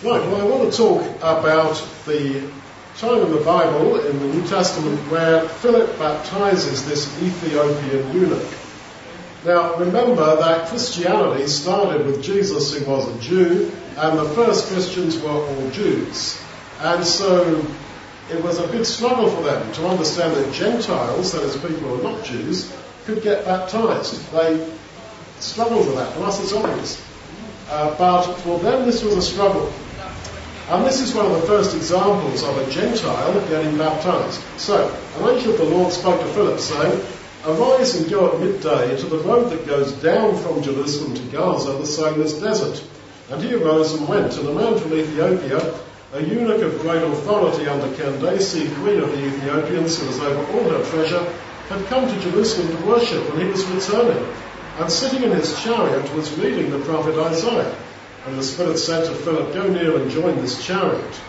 Right, well, I want to talk about the time in the Bible, in the New Testament, where Philip baptizes this Ethiopian eunuch. Now, remember that Christianity started with Jesus, who was a Jew, and the first Christians were all Jews. And so it was a big struggle for them to understand that Gentiles, that is, people who are not Jews, could get baptized. They struggled with that. For us, it's obvious. Uh, but for them, this was a struggle. And this is one of the first examples of a Gentile getting baptized. So, an angel of the Lord spoke to Philip, saying, Arise and go at midday to the road that goes down from Jerusalem to Gaza, the as desert. And he arose and went, and a man from Ethiopia, a eunuch of great authority under Candace, queen of the Ethiopians, who was over all her treasure, had come to Jerusalem to worship, and he was returning. And sitting in his chariot was reading the prophet Isaiah. And the Spirit said to Philip, Go near and join this chariot.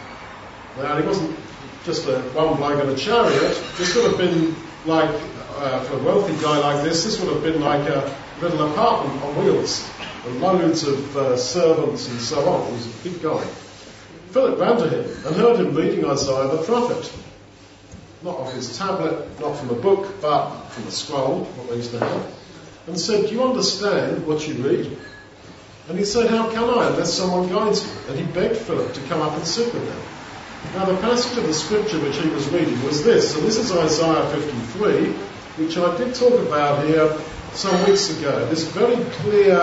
Now, he wasn't just a one bloke in a chariot. This would have been like, uh, for a wealthy guy like this, this would have been like a little apartment on wheels, with loads of uh, servants and so on. He was a big guy. Philip ran to him and heard him reading Isaiah the prophet. Not off his tablet, not from a book, but from a scroll, what they used to have. And said, Do you understand what you read? And he said, How can I unless someone guides me? And he begged Philip to come up and sit with him. Now, the passage of the scripture which he was reading was this. So, this is Isaiah 53, which I did talk about here some weeks ago. This very clear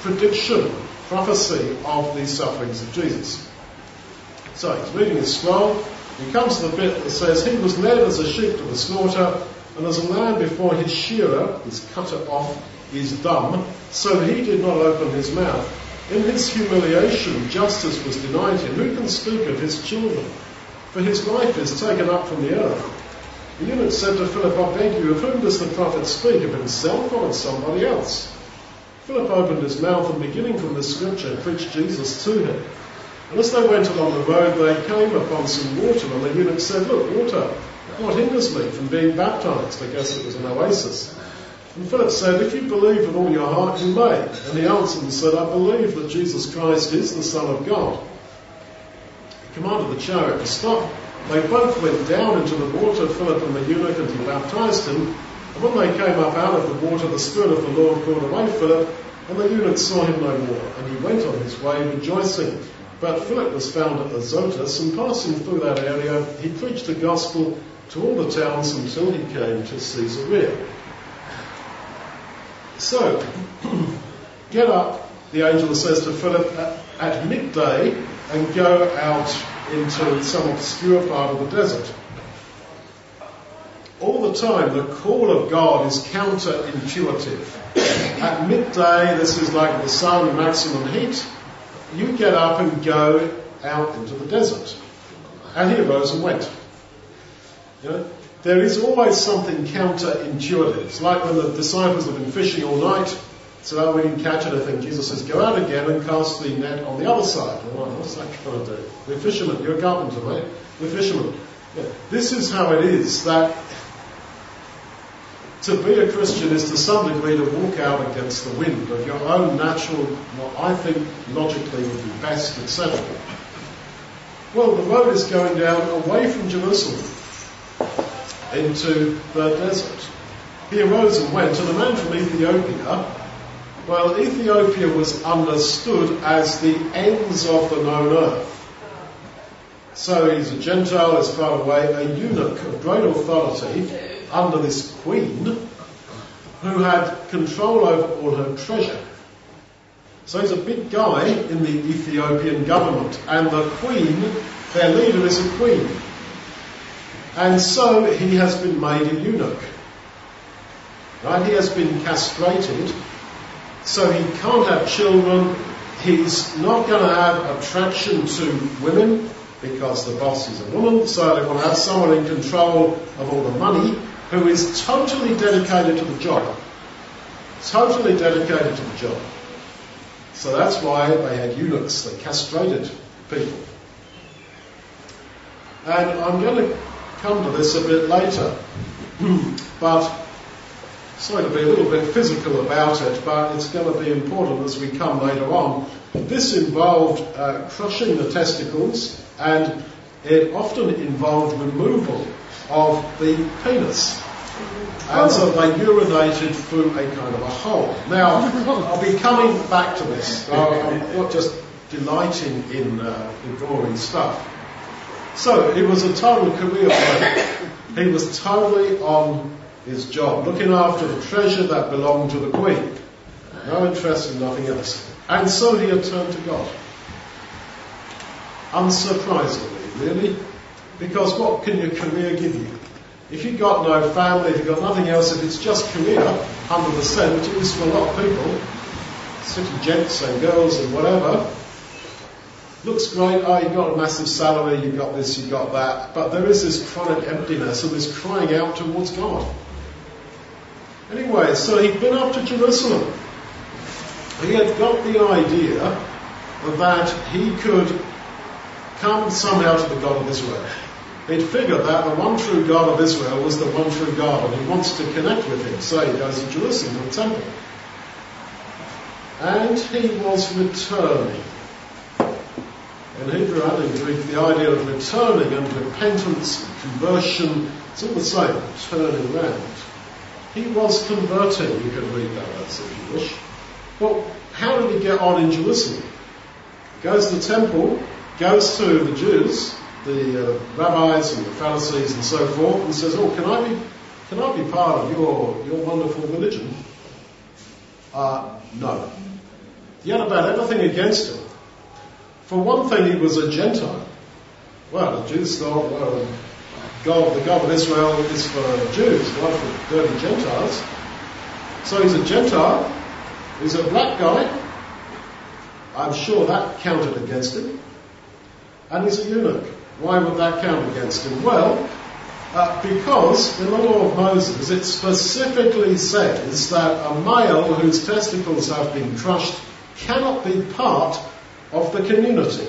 prediction, prophecy of the sufferings of Jesus. So, he's reading his scroll. He comes to the bit that says, He was led as a sheep to the slaughter, and as a lamb before his shearer is cut off is dumb, so he did not open his mouth. In his humiliation, justice was denied him. Who can speak of his children? For his life is taken up from the earth. The eunuch said to Philip, I beg you, of whom does the prophet speak, of himself or of somebody else? Philip opened his mouth and beginning from the scripture preached Jesus to him. And as they went along the road, they came upon some water, and the eunuch said, Look, water, what hinders me from being baptized? I guess it was an oasis. And Philip said, If you believe with all your heart, you may. And he answered and said, I believe that Jesus Christ is the Son of God. He commanded the chariot to stop. They both went down into the water, Philip and the eunuch, and he baptized him. And when they came up out of the water, the Spirit of the Lord called away Philip, and the eunuch saw him no more. And he went on his way rejoicing. But Philip was found at Azotus, and passing through that area, he preached the gospel to all the towns until he came to Caesarea. So, get up, the angel says to Philip, at midday and go out into some obscure part of the desert. All the time, the call of God is counterintuitive. At midday, this is like the sun, maximum heat. You get up and go out into the desert. And he arose and went. You know, there is always something counterintuitive. It's like when the disciples have been fishing all night, so we didn't catch anything. Jesus says, go out again and cast the net on the other side. What's that going to do? We're fishermen. You're a carpenter, mate. We're fishermen. Yeah. This is how it is that to be a Christian is to some degree to walk out against the wind of your own natural, what I think logically would be best, etc. Well, the road is going down away from Jerusalem into the desert. He arose and went, and a man from Ethiopia, well, Ethiopia was understood as the ends of the known earth. So he's a Gentile, as far away, a eunuch of great authority under this queen who had control over all her treasure. So he's a big guy in the Ethiopian government, and the queen, their leader is a queen. And so he has been made a eunuch. Right? He has been castrated, so he can't have children. He's not going to have attraction to women because the boss is a woman, so they want to have someone in control of all the money who is totally dedicated to the job. Totally dedicated to the job. So that's why they had eunuchs, they castrated people. And I'm going to come to this a bit later. but sorry to be a little bit physical about it, but it's going to be important as we come later on. This involved uh, crushing the testicles and it often involved removal of the penis. And so they urinated through a kind of a hole. Now, I'll be coming back to this. I'm not just delighting in, uh, in stuff. So he was a total career man. He was totally on his job, looking after the treasure that belonged to the queen. No interest in nothing else. And so he had turned to God. Unsurprisingly, really, because what can your career give you? If you've got no family, if you've got nothing else, if it's just career, 100%, which it is for a lot of people, city gents and girls and whatever, looks great, oh, you've got a massive salary, you've got this, you've got that, but there is this chronic emptiness and this crying out towards God. Anyway, so he'd been up to Jerusalem. He had got the idea that he could come somehow to the God of Israel. He'd figured that the one true God of Israel was the one true God and he wants to connect with him. So he goes to Jerusalem to the temple. And he was returning. In Hebrew and in Greek, the idea of returning and repentance conversion, it's all the same, turning around. He was converting, you can read that as if you wish. Well, how did he get on in Jerusalem? Goes to the temple, goes to the Jews, the uh, rabbis and the Pharisees and so forth, and says, "Oh, can I be, can I be part of your your wonderful religion?" Uh, no. He had about everything against him. For one thing, he was a Gentile. Well, the Jews thought, well, God, the God of Israel is for Jews, not for dirty Gentiles. So he's a Gentile. He's a black guy. I'm sure that counted against him. And he's a eunuch. Why would that count against him? Well, uh, because in the law of Moses it specifically says that a male whose testicles have been crushed cannot be part of the community.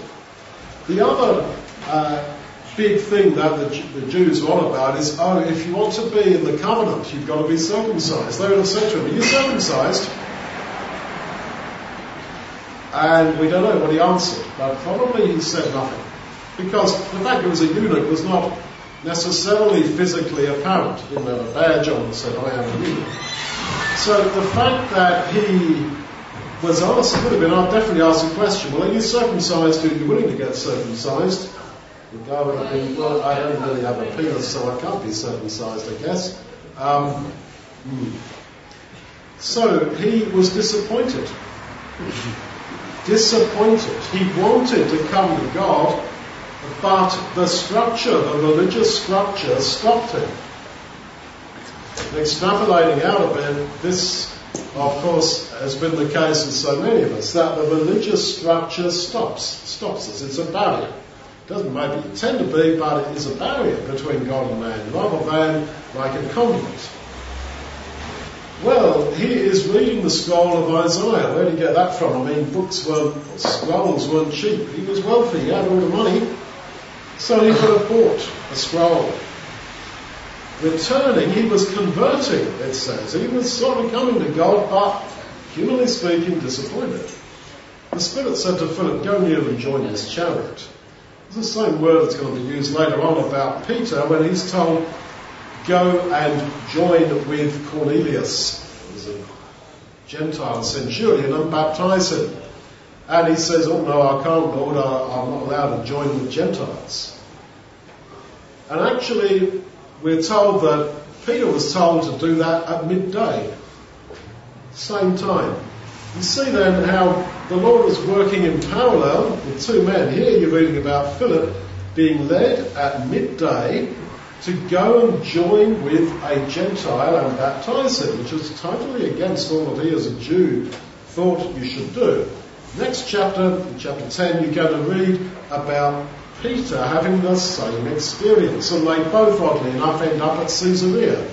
The other uh, big thing that the, the Jews are on about is, oh, if you want to be in the covenant, you've got to be circumcised. They would have said to him, are you circumcised? And we don't know what he answered, but probably he said nothing. Because the fact he was a eunuch was not necessarily physically apparent. He didn't have a badge on said, I am a eunuch. So the fact that he was asked, would have been, I'd definitely asked the question, well, are you circumcised? Are you willing to get circumcised? The guy would have been, well, I don't really have a penis, so I can't be circumcised, I guess. Um, hmm. So he was disappointed. disappointed. He wanted to come to God, but the structure, the religious structure, stopped him. Extrapolating out a bit, this, of course, has been the case with so many of us, that the religious structure stops, stops us. It's a barrier. It doesn't maybe tend to be, but it is a barrier between God and man, rather than like a conduit. Well, he is reading the scroll of Isaiah. Where did he get that from? I mean, books weren't, scrolls weren't cheap. He was wealthy, he had all the money. So he could have bought a scroll. Returning, he was converting, it says. He was sort of coming to God, but humanly speaking, disappointed. The Spirit said to Philip, Go near and join this chariot. It's the same word that's going to be used later on about Peter when he's told, Go and join with Cornelius, who's a Gentile centurion, and baptize him. And he says, Oh no, I can't, Lord, I'm not allowed to join with Gentiles. And actually, we're told that Peter was told to do that at midday, same time. You see then how the Lord was working in parallel with two men. Here you're reading about Philip being led at midday to go and join with a Gentile and baptize him, which is totally against all of he as a Jew thought you should do. Next chapter, chapter 10, you're going to read about Peter having the same experience, and they both, oddly enough, end up at Caesarea.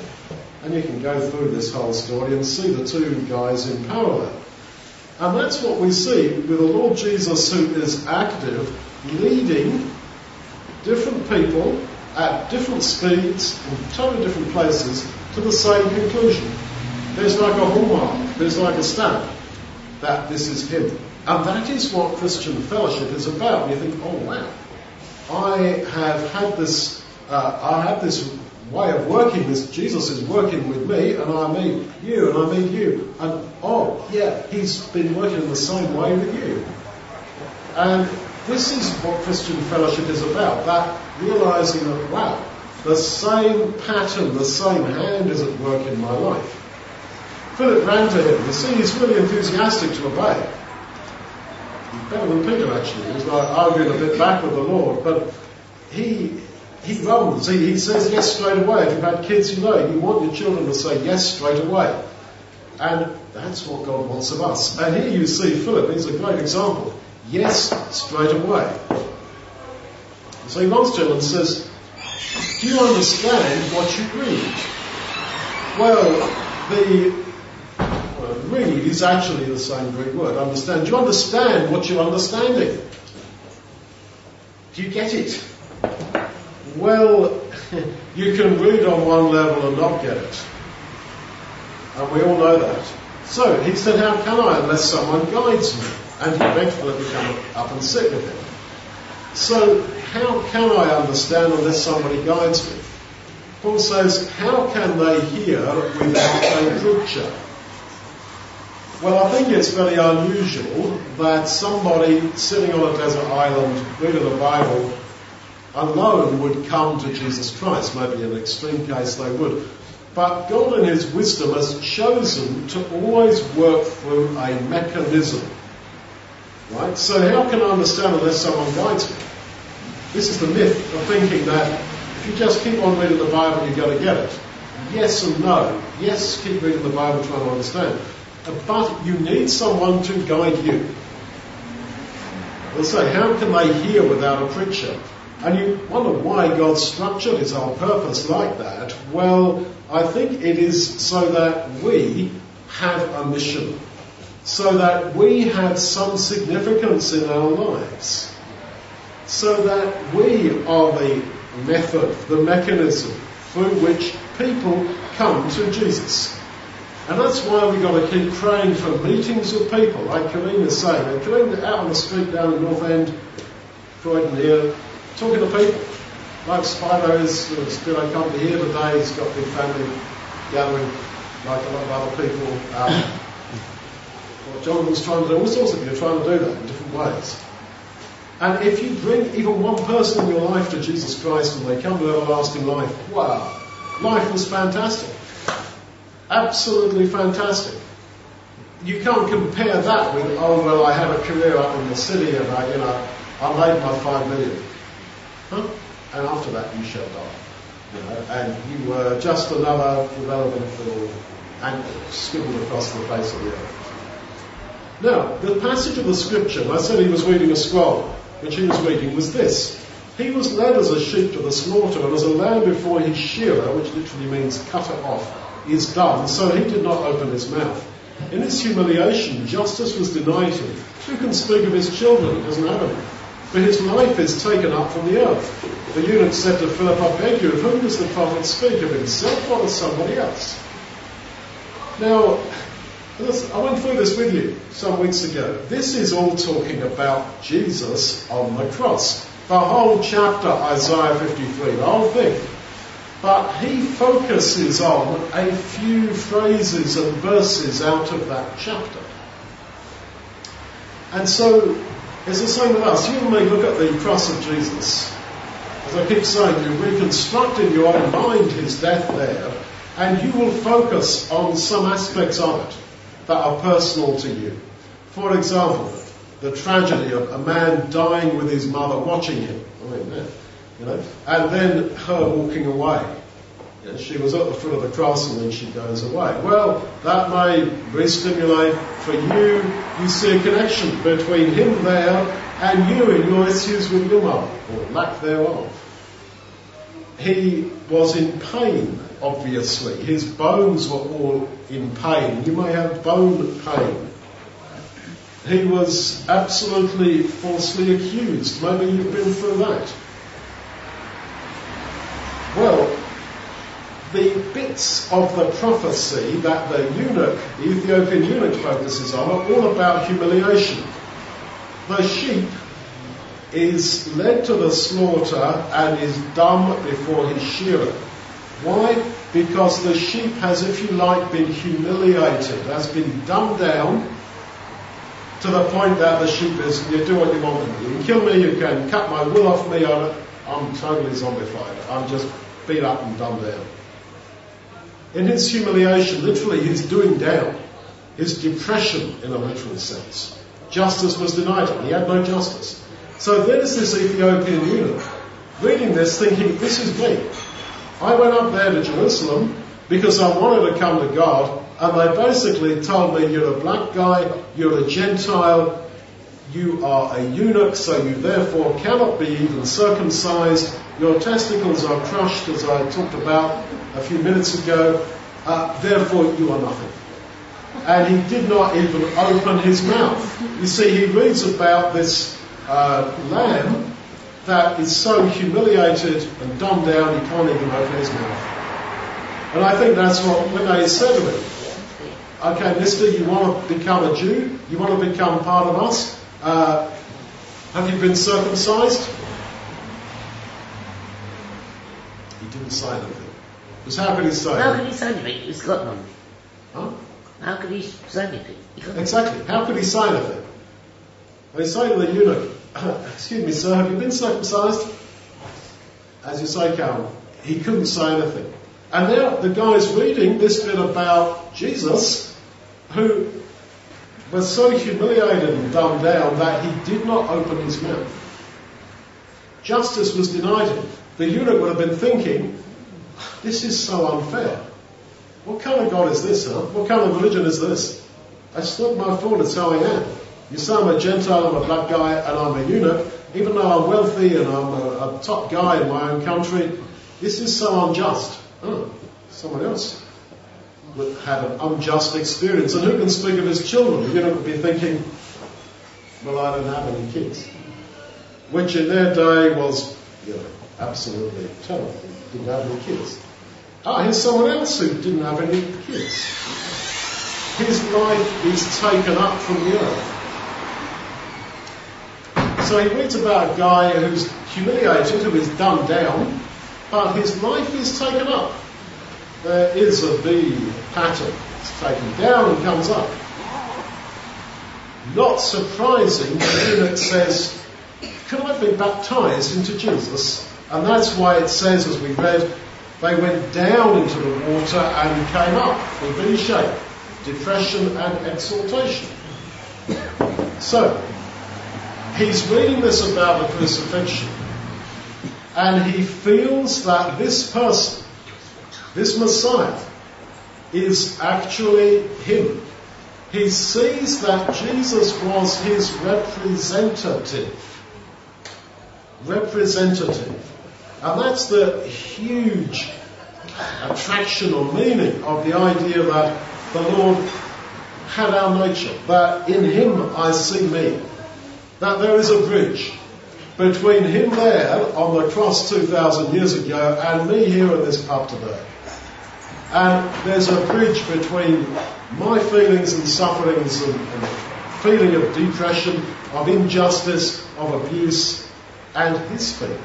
And you can go through this whole story and see the two guys in parallel. And that's what we see with the Lord Jesus who is active, leading different people at different speeds in totally different places to the same conclusion. There's like a hallmark, there's like a stamp that this is him. And that is what Christian fellowship is about. You think, oh wow, I have had this, uh, I have this way of working. This Jesus is working with me, and I meet you, and I meet you, and oh yeah, he's been working in the same way with you. And this is what Christian fellowship is about. That realizing that wow, the same pattern, the same hand is at work in my life. Philip ran to him. You see, he's really enthusiastic to obey. Better than Peter, actually. He's like arguing a bit back with the Lord, but he he runs. He, he says yes straight away. If you've had kids, you know you want your children to say yes straight away, and that's what God wants of us. And here you see Philip. He's a great example. Yes straight away. So he runs to him and says, "Do you understand what you read?" Well, the read is actually the same Greek word, understand. Do you understand what you're understanding? Do you get it? Well, you can read on one level and not get it. And we all know that. So he said, How can I unless someone guides me? And he begged Philip to come up and sit with him. So, how can I understand unless somebody guides me? Paul says, How can they hear without a preacher? Well, I think it's very unusual that somebody sitting on a desert island reading the Bible alone would come to Jesus Christ. Maybe in an extreme case they would. But God in His wisdom has chosen to always work through a mechanism. Right? So how can I understand unless someone guides me? This is the myth of thinking that if you just keep on reading the Bible, you're going to get it. Yes and no. Yes, keep reading the Bible, trying to understand but you need someone to guide you. They'll say, how can they hear without a preacher? And you wonder why God structured his whole purpose like that. Well, I think it is so that we have a mission. So that we have some significance in our lives. So that we are the method, the mechanism through which people come to Jesus. And that's why we've got to keep praying for meetings of people, like Kareem is saying. And out on the street down in North End, Croydon here, talking to people. Like Spino is still a company here today, he's got a big family gathering, like a lot of other people. Um, what trying to do, all sorts of you are trying to do that in different ways. And if you bring even one person in your life to Jesus Christ and they come to everlasting life, wow, life was fantastic. Absolutely fantastic. You can't compare that with, oh, well, I had a career up in the city and I, you know, I made my five million. Huh? And after that, you shall die. You know, and you were just another development fool and scribbled across the face of the earth. Now, the passage of the scripture, I said he was reading a scroll, which he was reading was this. He was led as a sheep to the slaughter and as a lamb before his shearer, which literally means cutter off, is done, so he did not open his mouth. In his humiliation, justice was denied him. Who can speak of his children? Doesn't have any. For his life is taken up from the earth. The eunuch said to Philip, I beg you, of whom does the prophet speak? Of himself or of somebody else? Now, I went through this with you some weeks ago. This is all talking about Jesus on the cross. The whole chapter, Isaiah 53, the whole thing but he focuses on a few phrases and verses out of that chapter. And so it's the same with us. You may look at the cross of Jesus. As I keep saying, you reconstruct in your own mind his death there, and you will focus on some aspects of it that are personal to you. For example, the tragedy of a man dying with his mother watching him. I mean, you know, and then her walking away. You know, she was at the foot of the cross and then she goes away. Well, that may re-stimulate for you. You see a connection between him there and you in your issues with your mother, or lack thereof. He was in pain, obviously. His bones were all in pain. You may have bone pain. He was absolutely falsely accused. Maybe you've been through that. Well, the bits of the prophecy that the eunuch, the Ethiopian eunuch focuses on are all about humiliation. The sheep is led to the slaughter and is dumb before his shearer. Why? Because the sheep has, if you like, been humiliated, has been dumbed down to the point that the sheep is, you do what you want to do. You can kill me, you can cut my wool off me, I'm totally zombified. I'm just beat up and dumbed down. In his humiliation, literally, his doing down. His depression, in a literal sense. Justice was denied him. He had no justice. So there's this Ethiopian eunuch reading this thinking, this is me. I went up there to Jerusalem because I wanted to come to God and they basically told me you're a black guy, you're a Gentile, you are a eunuch, so you therefore cannot be even circumcised. Your testicles are crushed, as I talked about a few minutes ago. Uh, therefore, you are nothing. And he did not even open his mouth. You see, he reads about this uh, lamb that is so humiliated and dumbed down he can't even open his mouth. And I think that's what when they said to him, okay, mister, you want to become a Jew? You want to become part of us? Uh, have you been circumcised? He didn't say anything. Because how could he say How could he say anything? He's got none. Huh? How could he say anything? Exactly. How could he say anything? They say to the eunuch, Excuse me, sir, have you been circumcised? As you say, Cal, he couldn't say anything. And now the guy's reading this bit about Jesus, who was so humiliated and dumbed down that he did not open his mouth. Justice was denied him. The eunuch would have been thinking, this is so unfair. What kind of God is this, huh? What kind of religion is this? That's not my fault, it's how I am. You say I'm a Gentile, I'm a black guy, and I'm a eunuch, even though I'm wealthy and I'm a, a top guy in my own country, this is so unjust. Oh, someone else have an unjust experience. And who can speak of his children? The eunuch would be thinking, well, I don't have any kids. Which in their day was, you know, absolutely terrible. Didn't have any kids. Ah, here's someone else who didn't have any kids. His life is taken up from the earth. So he reads about a guy who's humiliated, who is dumbed down, but his life is taken up. There is a V pattern. It's taken down and comes up. Not surprising, the eunuch says, Can I be baptized into Jesus? And that's why it says, as we read, they went down into the water and came up in V shape, depression and exaltation. So, he's reading this about the crucifixion, and he feels that this person, this Messiah, is actually him. He sees that Jesus was his representative. Representative. And that's the huge attraction or meaning of the idea that the Lord had our nature, that in Him I see me, that there is a bridge between Him there on the cross 2,000 years ago and me here in this pub today. And there's a bridge between my feelings and sufferings and, and feeling of depression, of injustice, of abuse, and His feeling.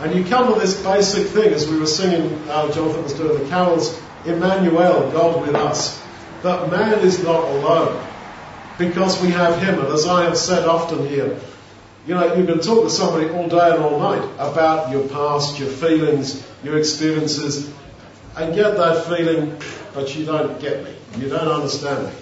And you come to this basic thing, as we were singing, uh, Jonathan was doing the carols, Emmanuel, God with us, that man is not alone because we have him. And as I have said often here, you know, you can talk to somebody all day and all night about your past, your feelings, your experiences, and get that feeling, but you don't get me. You don't understand me.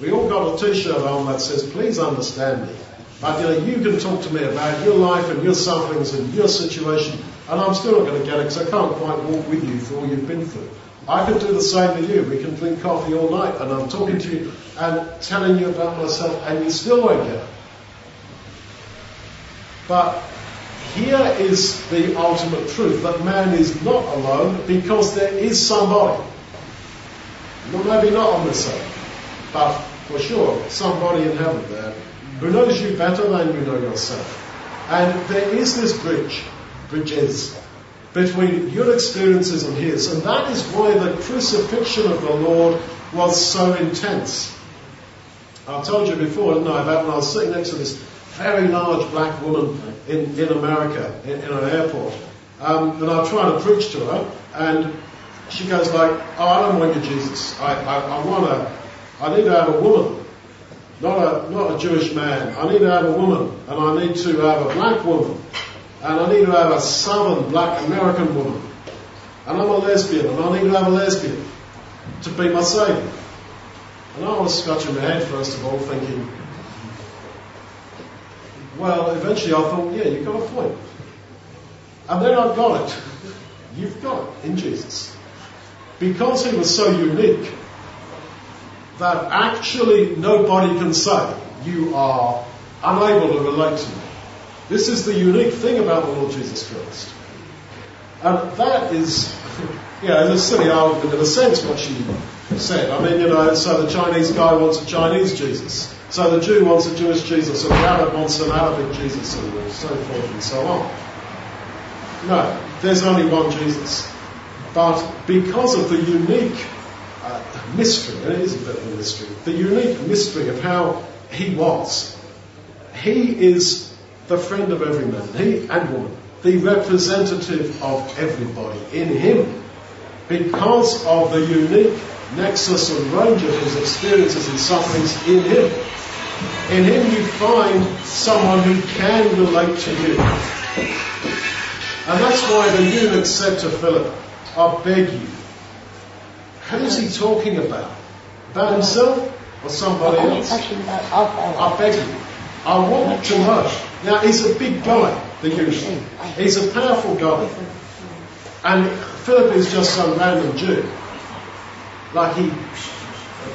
We all got a t-shirt on that says, please understand me. But you know, you can talk to me about your life and your sufferings and your situation, and I'm still not going to get it because I can't quite walk with you through all you've been through. I can do the same to you. We can drink coffee all night, and I'm talking to you and telling you about myself, and you still won't get it. But here is the ultimate truth that man is not alone because there is somebody. Maybe not on this earth, but for sure, somebody in heaven there who knows you better than you know yourself. And there is this bridge, bridges, between your experiences and his. And that is why the crucifixion of the Lord was so intense. I told you before, didn't I, about when I was sitting next to this very large black woman in, in America, in, in an airport. Um, and I trying to preach to her, and she goes like, oh, I don't want you, Jesus. I, I, I want to, I need to have a woman, not a, not a Jewish man. I need to have a woman, and I need to have a black woman, and I need to have a southern black American woman. And I'm a lesbian, and I need to have a lesbian to be my savior. And I was scratching my head, first of all, thinking, well, eventually I thought, yeah, you've got a point. And then I got it. You've got it in Jesus. Because he was so unique that actually nobody can say you are unable to relate to me. This is the unique thing about the Lord Jesus Christ. And that is, yeah, it's a silly argument in a sense what she said. I mean, you know, so the Chinese guy wants a Chinese Jesus. So the Jew wants a Jewish Jesus, and the Arab wants an Arabic Jesus, and so forth and so on. No, there's only one Jesus. But because of the unique uh, mystery, and it is a bit of a mystery, the unique mystery of how he was, he is the friend of every man, he and woman, the representative of everybody in him. Because of the unique nexus and range of his experiences and sufferings in him. In him you find someone who can relate to you. And that's why the eunuch said to Philip, I beg you. Who's he talking about? About himself or somebody else? I beg you. I want to know. Now, he's a big guy, the eunuch. He's a powerful guy. And Philip is just some random Jew like he,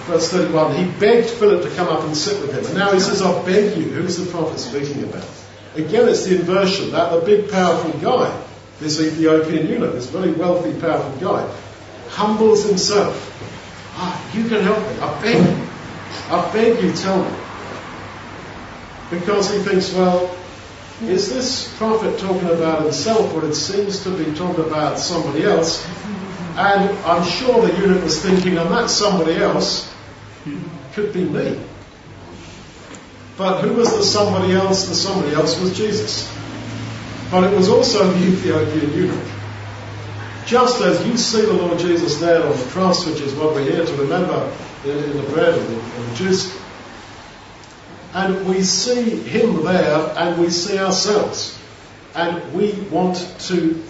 verse 31, he begged Philip to come up and sit with him. And now he says, I beg you. Who's the prophet speaking about? Again, it's the inversion. That the big, powerful guy, this Ethiopian eunuch, this very wealthy, powerful guy, humbles himself. Ah, you can help me. I beg you. I beg you, tell me. Because he thinks, well, is this prophet talking about himself or it seems to be talking about somebody else? And I'm sure the eunuch was thinking, and that somebody else could be me. But who was the somebody else? The somebody else was Jesus. But it was also the Ethiopian eunuch. Just as you see the Lord Jesus there on the cross, which is what we're here to remember in, in the bread and the, and the juice, and we see him there and we see ourselves. And we want to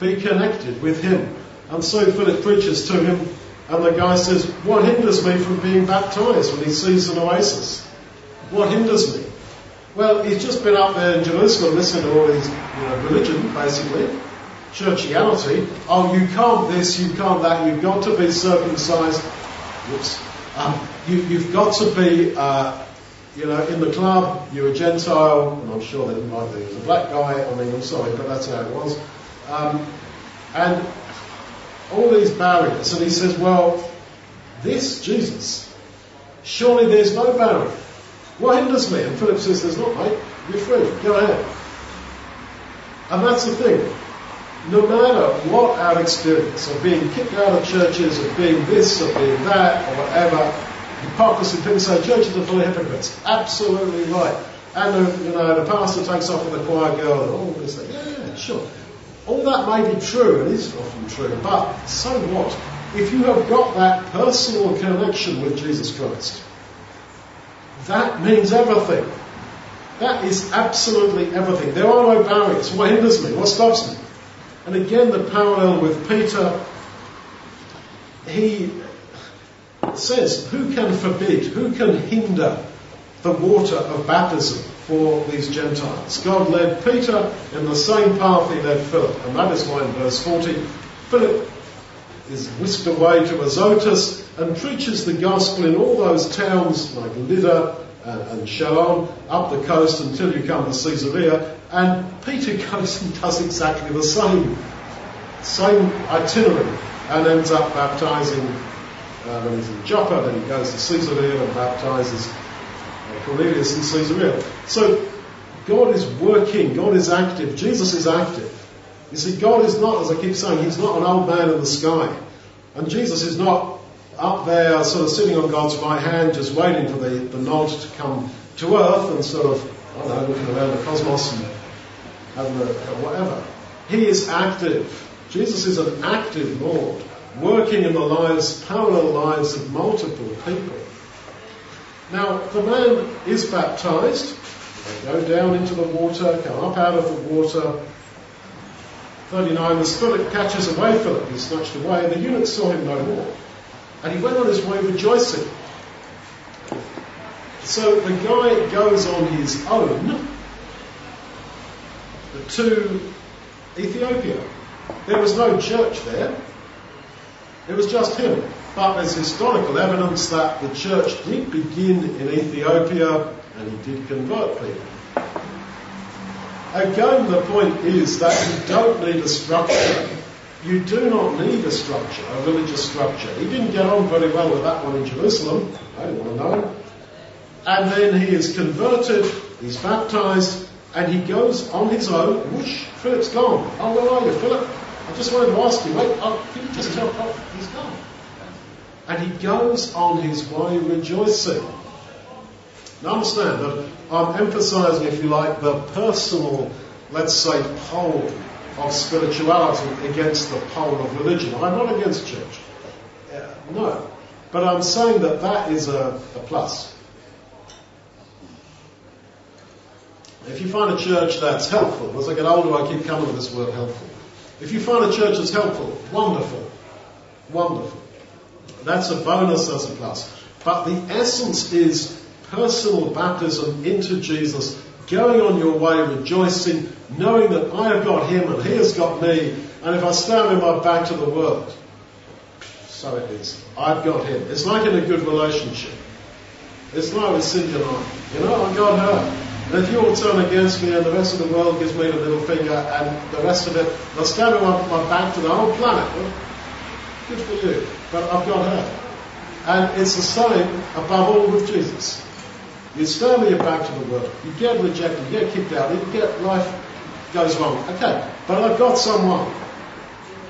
be connected with him. And so Philip preaches to him, and the guy says, What hinders me from being baptized when he sees an oasis? What hinders me? Well, he's just been up there in Jerusalem listening to all his you know, religion, basically, churchianity. Oh, you can't this, you can't that, you've got to be circumcised. Whoops. Um, you, have got to be, uh, you know, in the club, you're a Gentile, and I'm sure they didn't like that he was a black guy. I mean, I'm sorry, but that's how it was. Um, and all these barriers. And he says, well, this Jesus, surely there's no barrier. What hinders me? And Philip says, there's not, mate. You're free. Go ahead. And that's the thing. No matter what our experience of being kicked out of churches, of being this, or being that, or whatever, hypocrisy, people say churches are full of hypocrites. Absolutely right. And uh, you know, the pastor takes off with the choir girl and all this. Yeah, yeah, sure. All that may be true, and is often true, but so what? If you have got that personal connection with Jesus Christ, that means everything. That is absolutely everything. There are no barriers. What hinders me? What stops me? And again, the parallel with Peter, he says, Who can forbid, who can hinder the water of baptism for these Gentiles. God led Peter in the same path he led Philip, and that is why in verse 40, Philip is whisked away to Azotus and preaches the gospel in all those towns like Lydda and, Sharon up the coast until you come to Caesarea, and Peter goes and does exactly the same, same itinerary, and ends up baptizing uh, when he's in Joppa, then he goes to Caesarea and baptizes Cornelius and Caesarea. So God is working, God is active, Jesus is active You see, God is not, as I keep saying, He's not an old man in the sky. And Jesus is not up there sort of sitting on God's right hand just waiting for the, the nod to come to earth and sort of, I don't know, looking around the cosmos and having a, whatever. He is active. Jesus is an active Lord, working in the lives, parallel lives of multiple people. Now, the man is baptized. They go down into the water, come up out of the water. 39, the Spirit catches away Philip. He's snatched away. The eunuch saw him no more. And he went on his way rejoicing. So the guy goes on his own to Ethiopia. There was no church there. It was just him. But there's historical evidence that the church did begin in Ethiopia and he did convert people. Again, the point is that you don't need a structure. You do not need a structure, a religious structure. He didn't get on very well with that one in Jerusalem. I don't want to know. And then he is converted, he's baptized, and he goes on his own. Whoosh, Philip's gone. Oh, where are you, Philip? I just wanted to ask you, wait, oh, can you just tell, oh, he's gone. And he goes on his way rejoicing. Now understand that I'm emphasizing, if you like, the personal, let's say, pole of spirituality against the pole of religion. I'm not against church. Uh, no. But I'm saying that that is a, a plus. If you find a church that's helpful, as I get older, I keep coming to this word helpful. If you find a church that's helpful, wonderful. Wonderful. That's a bonus, that's a plus. But the essence is personal baptism into Jesus, going on your way rejoicing, knowing that I have got Him and He has got me, and if I stand with my back to the world, so it is. I've got Him. It's like in a good relationship. It's like with Cynthia and I. You know, I've got her. And if you all turn against me and the rest of the world gives me the middle finger and the rest of it, I'll stand my, my back to the whole planet. Well, good for you. But I've got her. And it's a same above all with Jesus. With your back to the world. You get rejected. You get kicked out. You get life goes wrong. Okay. But I've got someone.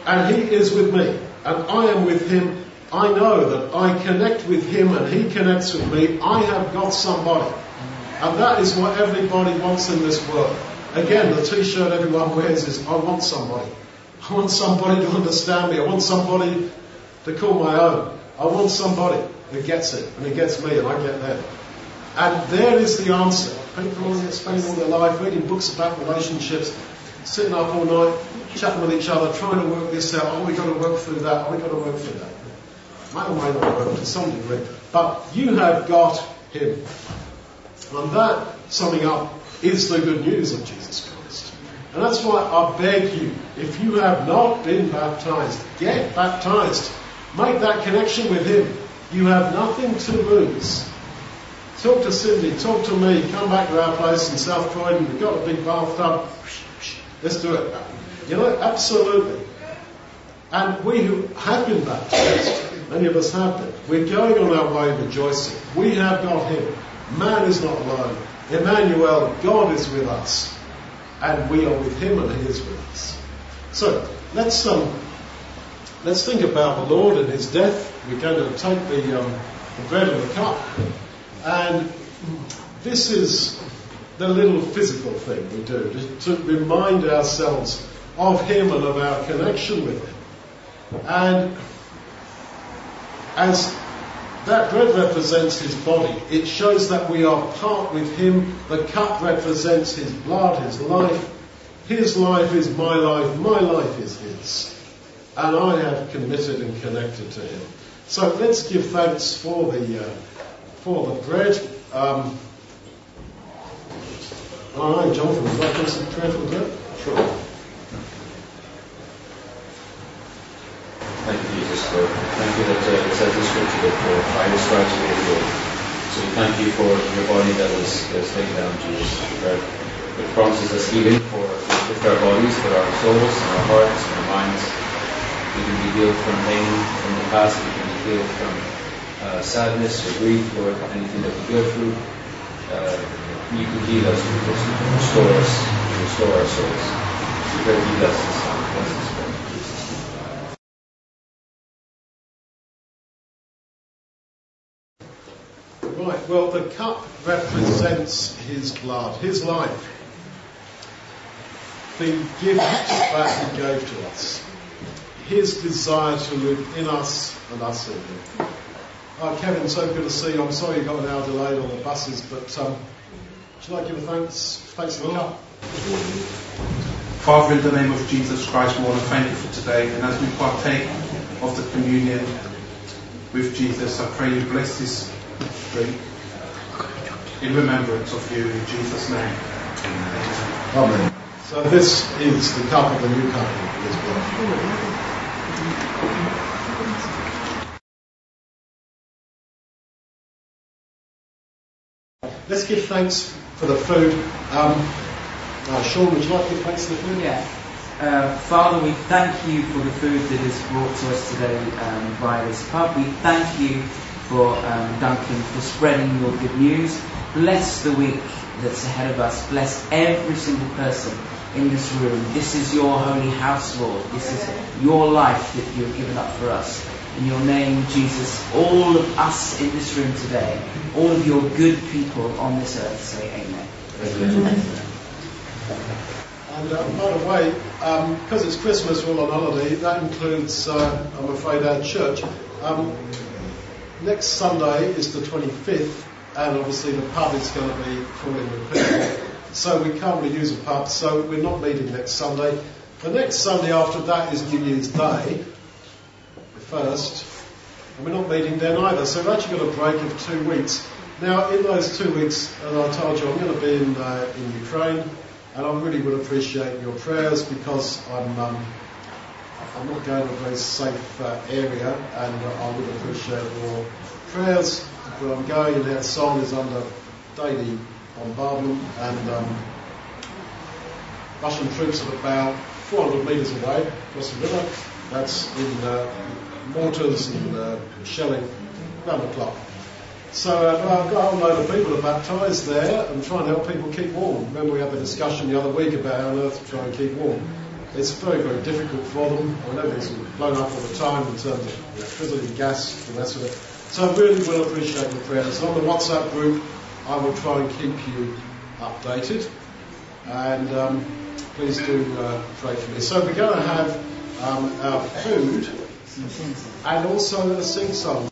And he is with me. And I am with him. I know that I connect with him and he connects with me. I have got somebody. And that is what everybody wants in this world. Again, the t-shirt everyone wears is, I want somebody. I want somebody to understand me. I want somebody to call my own. I want somebody who gets it, and it gets me, and I get them. And there is the answer. People spend all their life reading books about relationships, sitting up all night, chatting with each other, trying to work this out. Oh, we've got to work through that. Oh, we've got to work through that. May or may not work to some degree. But you have got him. And that, summing up, is the good news of Jesus Christ. And that's why I beg you, if you have not been baptized, get baptized. Make that connection with Him. You have nothing to lose. Talk to Cindy, talk to me, come back to our place in South Croydon, we've got a big bathtub. Let's do it. You know, absolutely. And we who have been baptized, many of us have been, we're going on our way rejoicing. We have got Him. Man is not alone. Emmanuel, God is with us. And we are with Him and He is with us. So, let's, um, let's think about the Lord and His death. We're going to take the, um, the bread and the cup. And this is the little physical thing we do to, to remind ourselves of Him and of our connection with Him. And as that bread represents his body. It shows that we are part with him. The cup represents his blood, his life. His life is my life, my life is his. And I have committed and connected to him. So let's give thanks for the, uh, for the bread. Um, all right, Jonathan, would you like to some prayer for the bread? Sure. Thank you, Jesus, Lord. Thank you that uh, it says in Scripture that uh, the stripes we are healed. So we thank you for your body that was, that taken down, Jesus. It promises us healing for with our bodies, for our souls, and our hearts, and our minds. We can be healed from pain from the past. We can be healed from uh, sadness or grief or anything that we go through. Uh, you can heal us because. You can restore us. You can restore our souls. You Right, well, the cup represents his blood, his life the gift that he gave to us his desire to live in us and us in him. Oh, Kevin, so good to see you. I'm sorry you got an hour delayed on the buses, but um, should I give a thanks? Thanks for the cup. Father, in the name of Jesus Christ, we want to thank you for today. And as we partake of the communion with Jesus, I pray you bless this drink in remembrance of you in Jesus' name. Amen. Amen. So this is the cup of the new covenant, Let's give thanks for the food. Um, uh, Sean, would you like to give thanks for the food? Yeah. Uh, Father, we thank you for the food that is brought to us today um, via this pub. We thank you for um, Duncan for spreading your good news. Bless the week that's ahead of us. Bless every single person in this room. This is your holy house, Lord. This is your life that you have given up for us. In your name, Jesus, all of us in this room today, all of your good people on this earth say amen. And uh, by the way, because it's Christmas, we're on holiday, that includes, uh, I'm afraid, our church. Um, next Sunday is the 25th, and obviously the pub is going to be falling with people. So we can't really use a pub, so we're not meeting next Sunday. The next Sunday after that is New Year's Day, first, and we're not meeting then either. So we've actually got a break of two weeks. Now, in those two weeks, as I told you, I'm going to be in, uh, in Ukraine, and I really would appreciate your prayers because I'm um, I'm not going to a very safe uh, area, and I would appreciate your prayers. Where I'm going, and Kherson is under daily bombardment, and um, Russian troops are about 400 metres away across the river. That's in uh, mortars and uh, shelling round the clock. So uh, I've got a whole load of people to baptise there and try and help people keep warm. Remember we had the discussion the other week about how on earth to try and keep warm. It's very, very difficult for them. I know everything's blown up all the time in terms of electricity, gas, and that sort of So I really will appreciate your prayers. On the WhatsApp group, I will try and keep you updated. And um, please do uh, pray for me. So we're going to have um, our food and also sing song.